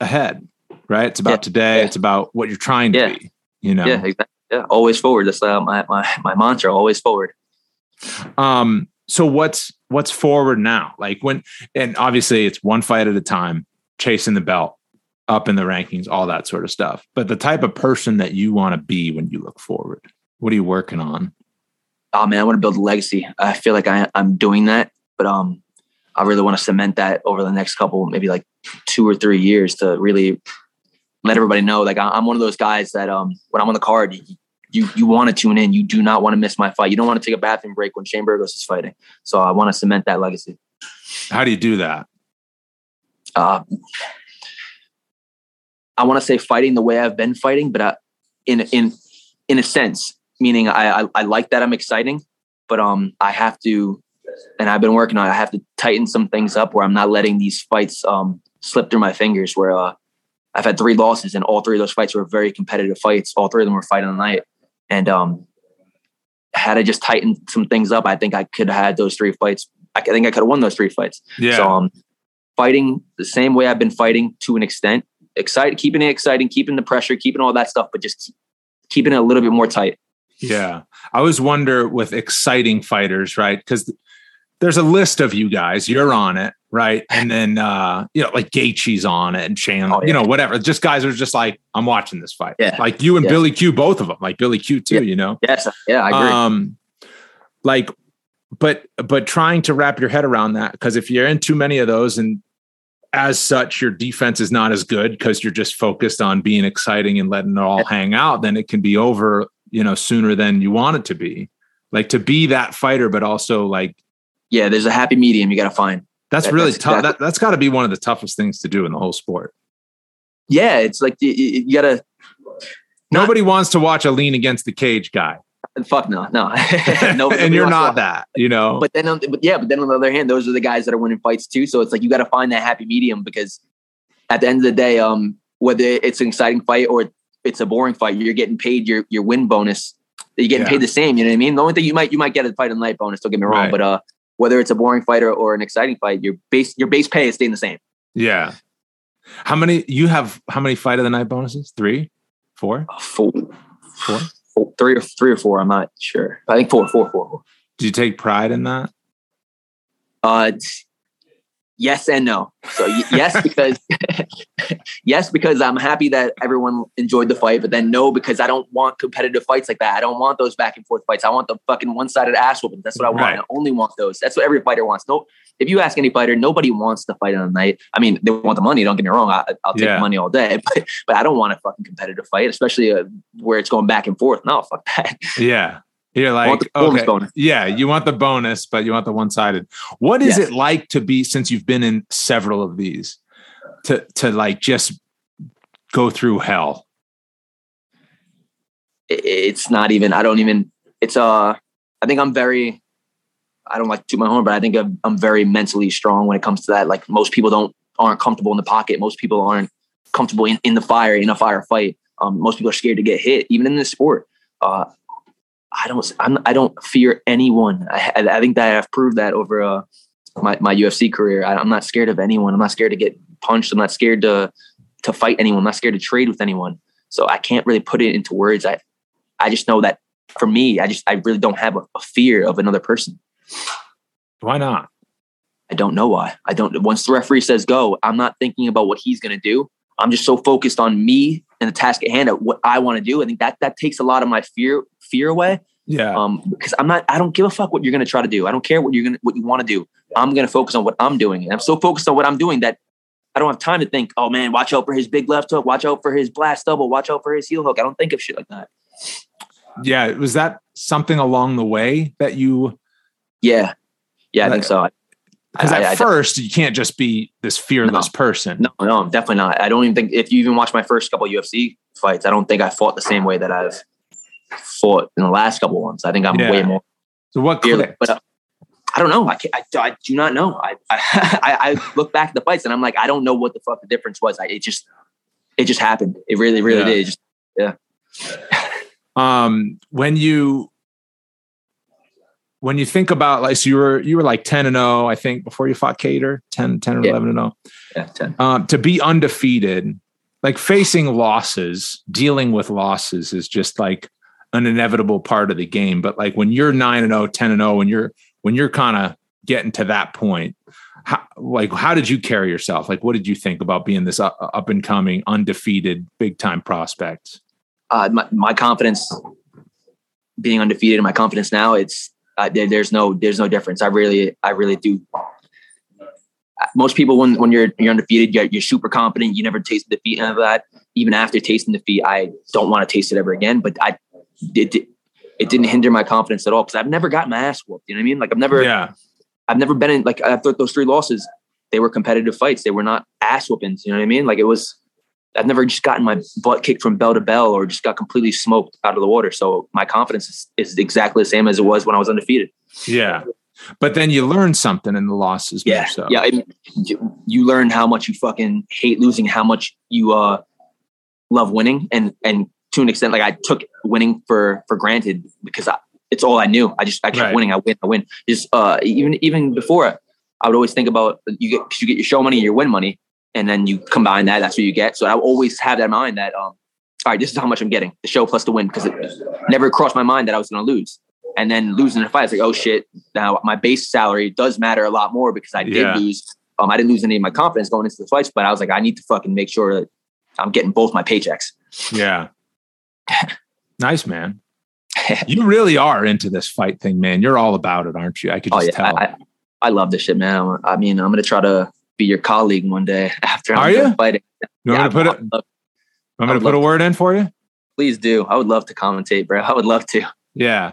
ahead, right? It's about Yeah. today. Yeah. It's about what you're trying to Yeah. be, you know? Yeah, exactly. Yeah, always forward. That's uh, my my my mantra. Always forward. Um, so what's what's forward now? Like when and obviously it's one fight at a time, chasing the belt, up in the rankings, all that sort of stuff. But the type of person that you want to be when you look forward, what are you working on? Oh man, I want to build a legacy. I feel like I, I'm doing that, but um, I really want to cement that over the next couple, maybe like two or three years to really let everybody know. Like I, I'm one of those guys that um, when I'm on the card, you you, want to tune in. You do not want to miss my fight. You don't want to take a bathroom break when Shane Burgos is fighting. So I want to cement that legacy. How do you do that? uh, I want to say fighting the way I've been fighting, but uh, in in in a sense, meaning I, I I like that I'm exciting, but um I have to, and I've been working on. it, I have to tighten some things up where I'm not letting these fights um slip through my fingers. Where uh, I've had three losses, and all three of those fights were very competitive fights. All three of them were fight of the night, and um had I just tightened some things up, I think I could have had those three fights. I think I could have won those three fights. Yeah. So um, fighting the same way I've been fighting to an extent, excited, keeping it exciting, keeping the pressure, keeping all that stuff, but just keeping it a little bit more tight. Yeah. I always wonder with exciting fighters, right? Because there's a list of you guys, you're on it, right? And then uh, you know, like Gaethje's on it and Shane, Oh, yeah. you know, whatever. Just guys are just like, I'm watching this fight. Yeah. Like you and Yeah. Billy Q, both of them, like Billy Q too, Yeah. you know. Yes, yeah, I agree. Um like but but trying to wrap your head around that because if you're in too many of those and as such your defense is not as good because you're just focused on being exciting and letting it all hang out then it can be over you know sooner than you want it to be like to be that fighter but also like yeah, there's a happy medium you got to find. That's That- really that's tough that, that's got to be one of the toughest things to do in the whole sport Yeah, it's like you, you gotta. Not- nobody wants to watch a lean against the cage guy Fuck no, no. And you're not that you know But then, on, but yeah, but then on the other hand, those are the guys that are winning fights too. So it's like you got to find that happy medium because at the end of the day, um, whether it's an exciting fight or it's a boring fight, you're getting paid your your win bonus. You're getting Yeah. paid the same. You know what I mean? The only thing you might you might get a fight of the night bonus. Don't get me wrong, Right. but uh, whether it's a boring fight or, or an exciting fight, your base your base pay is staying the same. yeah how many you have how many fight of the night bonuses three four Uh, Four, four four, three or three or four. I'm not sure. I think four, four, four. four. Do you take pride in that? Uh, yes and no. So yes, because yes, because I'm happy that everyone enjoyed the fight, but then no, because I don't want competitive fights like that. I don't want those back and forth fights. I want the fucking one sided ass whooping. That's what I want. Right. I only want those. That's what every fighter wants. No, if you ask any fighter, nobody wants to fight on the night. I mean, they want the money. Don't get me wrong. I, I'll take Yeah. the money all day, but but I don't want a fucking competitive fight, especially uh, where it's going back and forth. No, fuck that. Yeah. You're like, okay. bonus. Yeah, you want the bonus, but you want the one sided. What is Yes. it like to be, since you've been in several of these, to, to like just go through hell? it's not even i don't even it's uh i think i'm very i don't like to toot my horn but i think I'm, I'm very mentally strong when it comes to that like most people don't aren't comfortable in the pocket most people aren't comfortable in, in the fire in a firefight um, most people are scared to get hit even in this sport uh i don't I'm, i don't fear anyone I, I think that i've proved that over uh my, my ufc career I, i'm not scared of anyone i'm not scared to get punched i'm not scared to to fight anyone i'm not scared to trade with anyone so i can't really put it into words i I just know that for me, I just I really don't have a, a fear of another person. Why not? I don't know why. I don't. Once the referee says go, I'm not thinking about what he's going to do. I'm just so focused on me and the task at hand at what I want to do. I think that that takes a lot of my fear fear away. Yeah. Um, because I'm not. I don't give a fuck what you're going to try to do. I don't care what you're going to what you want to do. I'm going to focus on what I'm doing, and I'm so focused on what I'm doing that I don't have time to think, oh man, watch out for his big left hook, watch out for his blast double, watch out for his heel hook. I don't think of shit like that. Yeah. Was that something along the way that you? Yeah. Yeah, I think so. Because at I, first, you can't just be this fearless no, person. No, no, I'm definitely not. I don't even think if you even watch my first couple UFC fights, I don't think I fought the same way that I've fought in the last couple ones. I think I'm yeah. way more. So what. But uh, I don't know. I, can't, I, I do not know. I, I, I look back at the fights and I'm like, I don't know what the fuck the difference was. I, it just it just happened. It really, really yeah. did. Just, yeah. um, when you when you think about like so you were you were like 10 and 0 i think before you fought Kattar 10 10 or yeah. 11 and 0 yeah 10 um, to be undefeated like facing losses dealing with losses is just like an inevitable part of the game but like when you're 9 and 0 10 and 0 when you're when you're kind of getting to that point how, like how did you carry yourself like what did you think about being this up, and coming undefeated big time prospect uh, my, my confidence being undefeated and my confidence now it's uh, there, there's no there's no difference. I really I really do. Most people when when you're you're undefeated, you're, you're super confident. You never taste defeat and of that. Even after tasting defeat, I don't want to taste it ever again. But I it it didn't hinder my confidence at all because I've never got my ass whooped. You know what I mean? Like I've never yeah. I've never been in like I thought those three losses, they were competitive fights. They were not ass whoopings. You know what I mean? Like it was I've never just gotten my butt kicked from bell to bell or just got completely smoked out of the water. So my confidence is, is exactly the same as it was when I was undefeated. Yeah. But then you learn something in the losses. Yeah. So. Yeah. you learn how much you fucking hate losing, how much you uh, love winning. And, and to an extent, like I took winning for, for granted because I, it's all I knew. I just, I kept right. winning. I win, I win. Just uh, even, even before I would always think about you get, cause you get your show money, and your win money and then you combine that, that's what you get. So I always have that in mind that, um, all right, this is how much I'm getting the show plus the win because it never crossed my mind that I was going to lose. And then losing the fight, it's like, oh shit, now my base salary does matter a lot more because I did yeah. lose. Um, I didn't lose any of my confidence going into the fights, but I was like, I need to fucking make sure that I'm getting both my paychecks. Yeah. nice, man. you really are into this fight thing, man. You're all about it, aren't you? I could oh, just oh, yeah. tell. I, I love this shit, man. I mean, I'm going to try to be your colleague one day after I'm Are you? fighting. You want me to put it? Love, I'm going to put a word in for you. Please do. I would love to commentate, bro. I would love to. Yeah.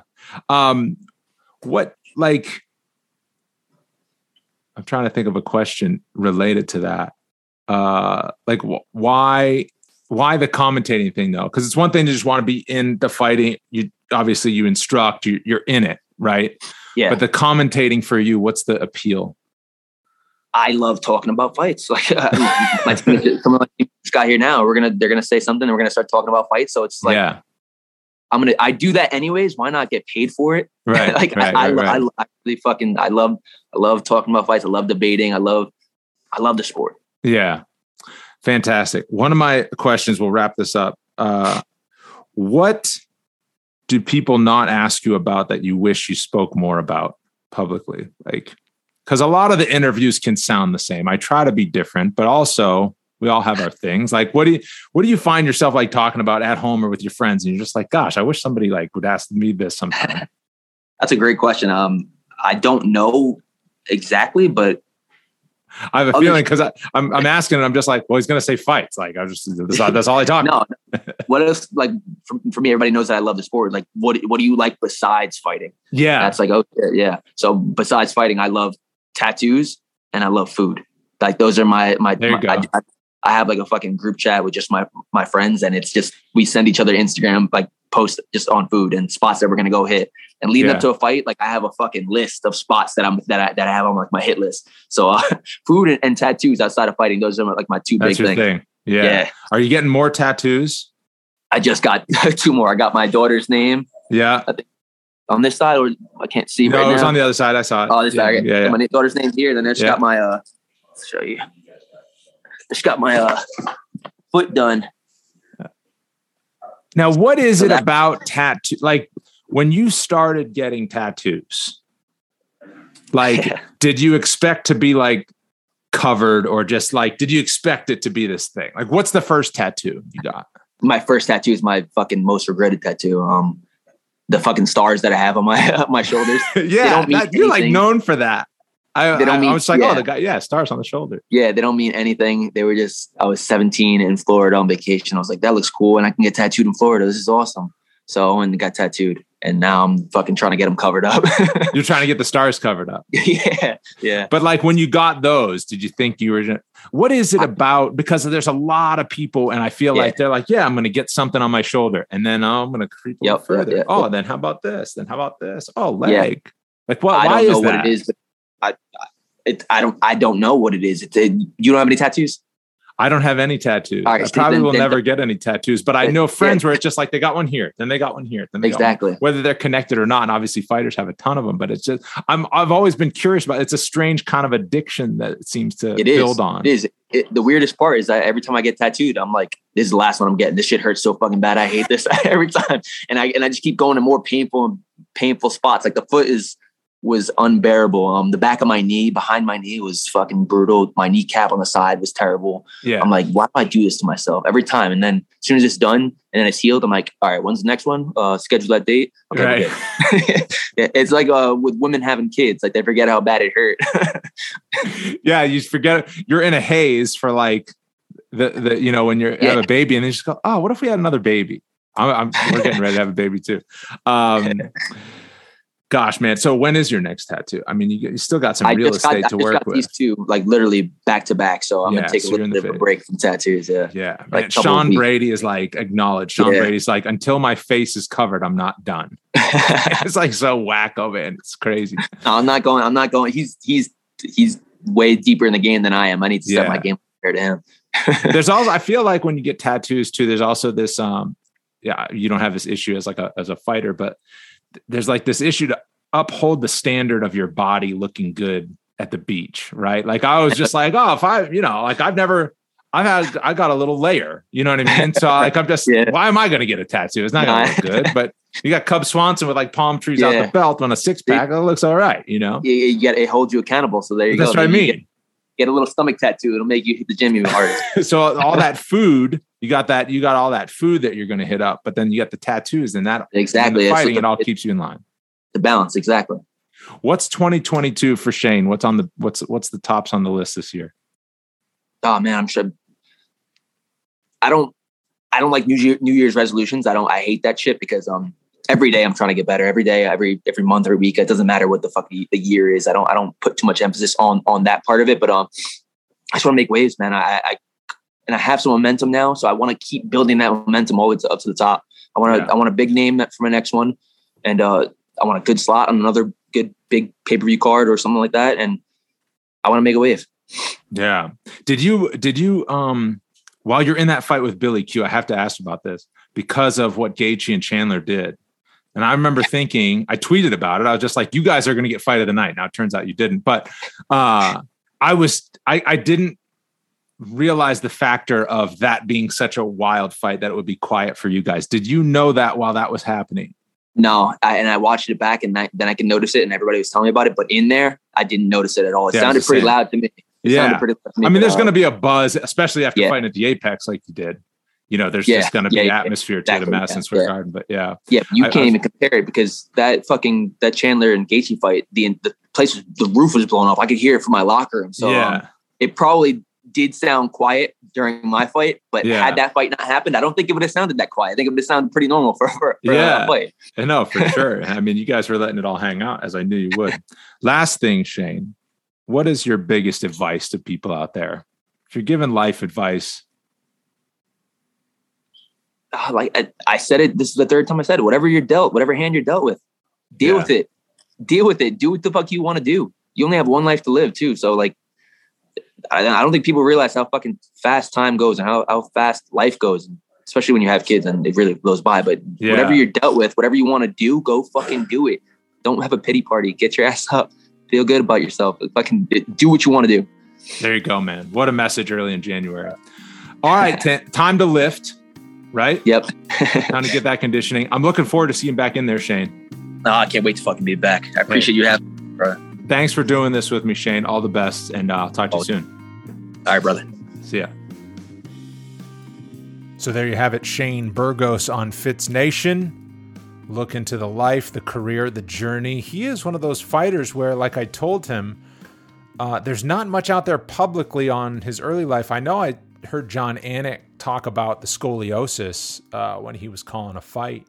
Um, what like? I'm trying to think of a question related to that. Uh, like wh- why why the commentating thing though? Because it's one thing to just want to be in the fighting. You obviously you instruct. You, you're in it, right? Yeah. But the commentating for you, what's the appeal? I love talking about fights. Like uh, my someone like this guy here now, we're gonna they're gonna say something. And we're gonna start talking about fights. So it's like, yeah. I'm gonna I do that anyways. Why not get paid for it? Right. like right, I, right, I, right. I, I really fucking I love I love talking about fights. I love debating. I love I love the sport. Yeah. Fantastic. One of my questions, we'll wrap this up. Uh, what do people not ask you about that you wish you spoke more about publicly? Like because a lot of the interviews can sound the same. I try to be different, but also we all have our things. Like, what do you what do you find yourself like talking about at home or with your friends? And you're just like, gosh, I wish somebody like would ask me this sometime. That's a great question. Um, I don't know exactly, but I have a feeling because I'm I'm asking and I'm just like, well, he's gonna say fights. Like I just that's all, that's all I talk. no, what else? Like for, for me, everybody knows that I love the sport. Like, what what do you like besides fighting? Yeah, that's like oh yeah. So besides fighting, I love tattoos and I love food. Like those are my my. There you my go. I, I have like a fucking group chat with just my my friends, and it's just we send each other Instagram like posts just on food and spots that we're gonna go hit. And leading yeah. up to a fight, like I have a fucking list of spots that I'm that I that I have on like my hit list. So uh, food and, and, tattoos outside of fighting, those are like my two That's big things. Thing. Yeah. yeah. Are you getting more tattoos? I just got two more. I got my daughter's name. Yeah on this side, or I can't see. No, right it was now. on the other side. I saw it. Oh, this yeah, side. Yeah, yeah. My daughter's name here. Then I just got my. uh show you. Just got my uh foot done. Now, what is so it that- about tattoo? Like when you started getting tattoos, like did you expect to be like covered or just like did you expect it to be this thing? Like, what's the first tattoo you got? My first tattoo is my fucking most regretted tattoo. Um, the fucking stars that I have on my my shoulders. yeah, that, you're like known for that. I, They don't mean- I was like, yeah. oh, the guy, yeah, stars on the shoulder. Yeah, they don't mean anything. They were just I was 17 in Florida on vacation. I was like, that looks cool, and I can get tattooed in Florida. This is awesome. So I went and got tattooed, and now I'm fucking trying to get them covered up. You're trying to get the stars covered up. yeah, yeah. But like when you got those, did you think you were? What is it about? Because there's a lot of people, and I feel Yeah. like they're like, yeah, I'm going to get something on my shoulder, and then oh, I'm going to creep a little Yep, further. oh, yeah. then how about this? Then how about this? Oh, Yeah. leg. Like what? I why don't know is what that? it is, but I, it, I don't, I don't know what it is. It, you don't have any tattoos. I don't have any tattoos. Right, I probably then- will then- never get any tattoos, but I then- know yeah. friends where it's just like they got one here, then they got one here, then they got one Exactly. whether they're connected or not. And obviously, fighters have a ton of them, but it's just I'm I've always been curious about. It's a strange kind of addiction that it seems to It is. build on. It is. It, the weirdest part is that every time I get tattooed, I'm like, this is the last one I'm getting. This shit hurts so fucking bad. I hate this every time. And I and I just keep going to more painful and painful spots. Like the foot is was unbearable. Um, the back of my knee, behind my knee, was fucking brutal. My kneecap on the side was terrible. Yeah, I'm like, why do I do this to myself every time? And then as soon as it's done and then it's healed, I'm like, all right, when's the next one? Uh, schedule that date. Okay, right. It's like uh, with women having kids, like they forget how bad it hurt. yeah, you forget you're in a haze for like the the you know when you are Yeah. have a baby and then you just go, oh, what if we had another baby? I'm, I'm we're getting ready to have a baby too. Um, gosh, man. So when is your next tattoo? I mean, you, you still got some I real got, estate I to just work got with. these two, like literally back to back. So I'm Yeah, gonna take so a little bit of a break from tattoos. Yeah. Yeah, like man. Sean. Brady is like acknowledged. Sean Yeah. Brady's like, until my face is covered, I'm not done. it's like so wacko, man. It's crazy. No, I'm not going. I'm not going. He's he's he's way deeper in the game than I am. I need to set my game compared to him. there's also I feel like when you get tattoos too, there's also this um yeah, you don't have this issue as like a as a fighter, but there's like this issue to uphold the standard of your body looking good at the beach, right? Like I was just like, oh, if I, you know, like I've never I've had I got a little layer, you know what I mean? So like I'm just Yeah. why am I gonna get a tattoo? It's not gonna look good, but you got Cub Swanson with like palm trees out the belt on a six pack. It looks all right, you know. You, you get it holds you accountable. So there you That's go. what I Then you mean. Get, get a little stomach tattoo. It'll make you hit the gym even harder. so all that food, you got that, you got all that food that you're going to hit up, but then you got the tattoos, and that exactly. and fighting, the- it all it's keeps you in line. the balance. Exactly. What's 2022 for Shane? What's on the what's what's the tops on the list this year? Oh man, I'm sure. I don't. I don't like New Year New Year's resolutions. I don't. I hate that shit because um every day I'm trying to get better. Every day, every every month, every week. It doesn't matter what the fuck the, the year is. I don't. I don't put too much emphasis on on that part of it. But um, I just want to make waves, man. I, I and I have some momentum now, so I want to keep building that momentum all the always up to the top. I want to. Yeah. I want a big name for my next one, and uh, I want a good slot on another good big pay per view card or something like that, and I want to make a wave. Yeah. Did you did you um while you're in that fight with Billy Q, I have to ask about this because of what Gaethje and Chandler did. And I remember thinking, I tweeted about it. I was just like, you guys are going to get fight of the night. Now it turns out you didn't, but uh I was I I didn't realize the factor of that being such a wild fight that it would be quiet for you guys. Did you know that while that was happening? No, I, and I watched it back, and I, then I can notice it, and everybody was telling me about it. But in there, I didn't notice it at all. It Yeah, sounded pretty loud to me. It Yeah. sounded pretty loud to me, I mean, there's uh, going to be a buzz, especially after Yeah. fighting at the Apex like you did. You know, there's Yeah, just going to be atmosphere to exactly, Madison Square. Garden. But yeah, Yeah, you I- can't I- even compare it because that fucking that Chandler and Gaethje fight, the the place, the roof was blown off. I could hear it from my locker room. So yeah. um, it probably did sound quiet during my fight, but Yeah. had that fight not happened, I don't think it would have sounded that quiet. I think it would have sounded pretty normal for for, for Yeah. a fight. I know for sure. I mean, you guys were letting it all hang out as I knew you would. Last thing, Shane, what is your biggest advice to people out there? If you're giving life advice, Ah, like I, I said it. This is the third time I said it. Whatever you're dealt, whatever hand you're dealt with, deal Yeah. with it. Deal with it. Do what the fuck you want to do. You only have one life to live too. So like, I, I don't think people realize how fucking fast time goes and how, how fast life goes, especially when you have kids and it really blows by. But Yeah. whatever you're dealt with, whatever you want to do, go fucking do it. Don't have a pity party. Get your ass up. Feel good about yourself. Fucking do what you want to do. there you go, man. What a message early in January. All right, t- time to lift, right? Yep. Time to get that conditioning. I'm looking forward to seeing back in there, Shane. no, I can't wait to fucking be back. I appreciate you having. me. Thanks for doing this with me, Shane. All the best, and uh, I'll talk to you soon. All right, brother. See ya. So there you have it, Shane Burgos on Fitz Nation. Look into the life, the career, the journey. He is one of those fighters where, like I told him, Uh, there's not much out there publicly on his early life. I know I heard Jon Anik talk about the scoliosis uh, when he was calling a fight.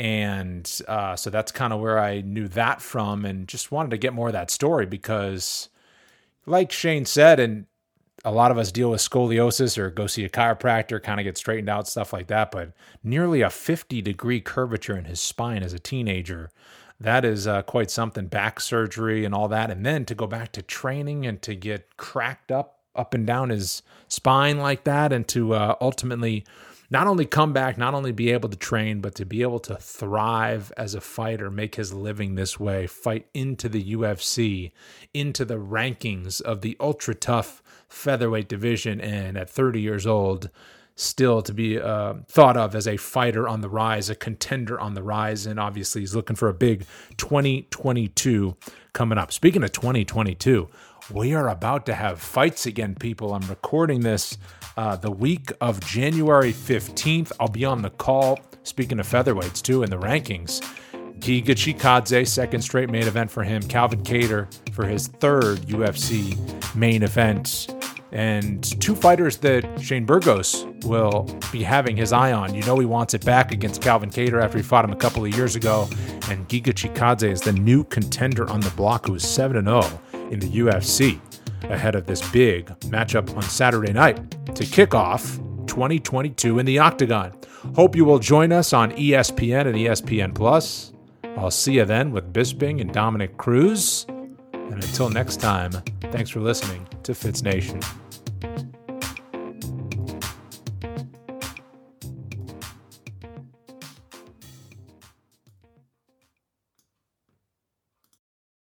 And uh, so that's kind of where I knew that from and just wanted to get more of that story because, like Shane said, and a lot of us deal with scoliosis or go see a chiropractor, kind of get straightened out, stuff like that. But nearly a 50 degree curvature in his spine as a teenager. That is uh, quite something. Back surgery and all that. And then to go back to training and to get cracked up up and down his spine like that and to uh, ultimately not only come back, not only be able to train, but to be able to thrive as a fighter, make his living this way, fight into the UFC, into the rankings of the ultra tough featherweight division, and at 30 years old, still to be uh, thought of as a fighter on the rise, a contender on the rise, and obviously he's looking for a big 2022 coming up. Speaking of 2022, we are about to have fights again, people. I'm recording this uh, the week of January 15th. I'll be on the call, speaking of featherweights too, in the rankings. Giga Chikadze, second straight main event for him. Calvin Kattar for his third UFC main event. And two fighters that Shane Burgos will be having his eye on. You know he wants it back against Calvin Kattar after he fought him a couple of years ago. And Giga Chikadze is the new contender on the block who is 7 0 in the UFC ahead of this big matchup on Saturday night to kick off 2022 in the Octagon. Hope you will join us on ESPN and ESPN Plus. I'll see you then with Bisping and Dominick Cruz. And until next time, thanks for listening to Fitz Nation.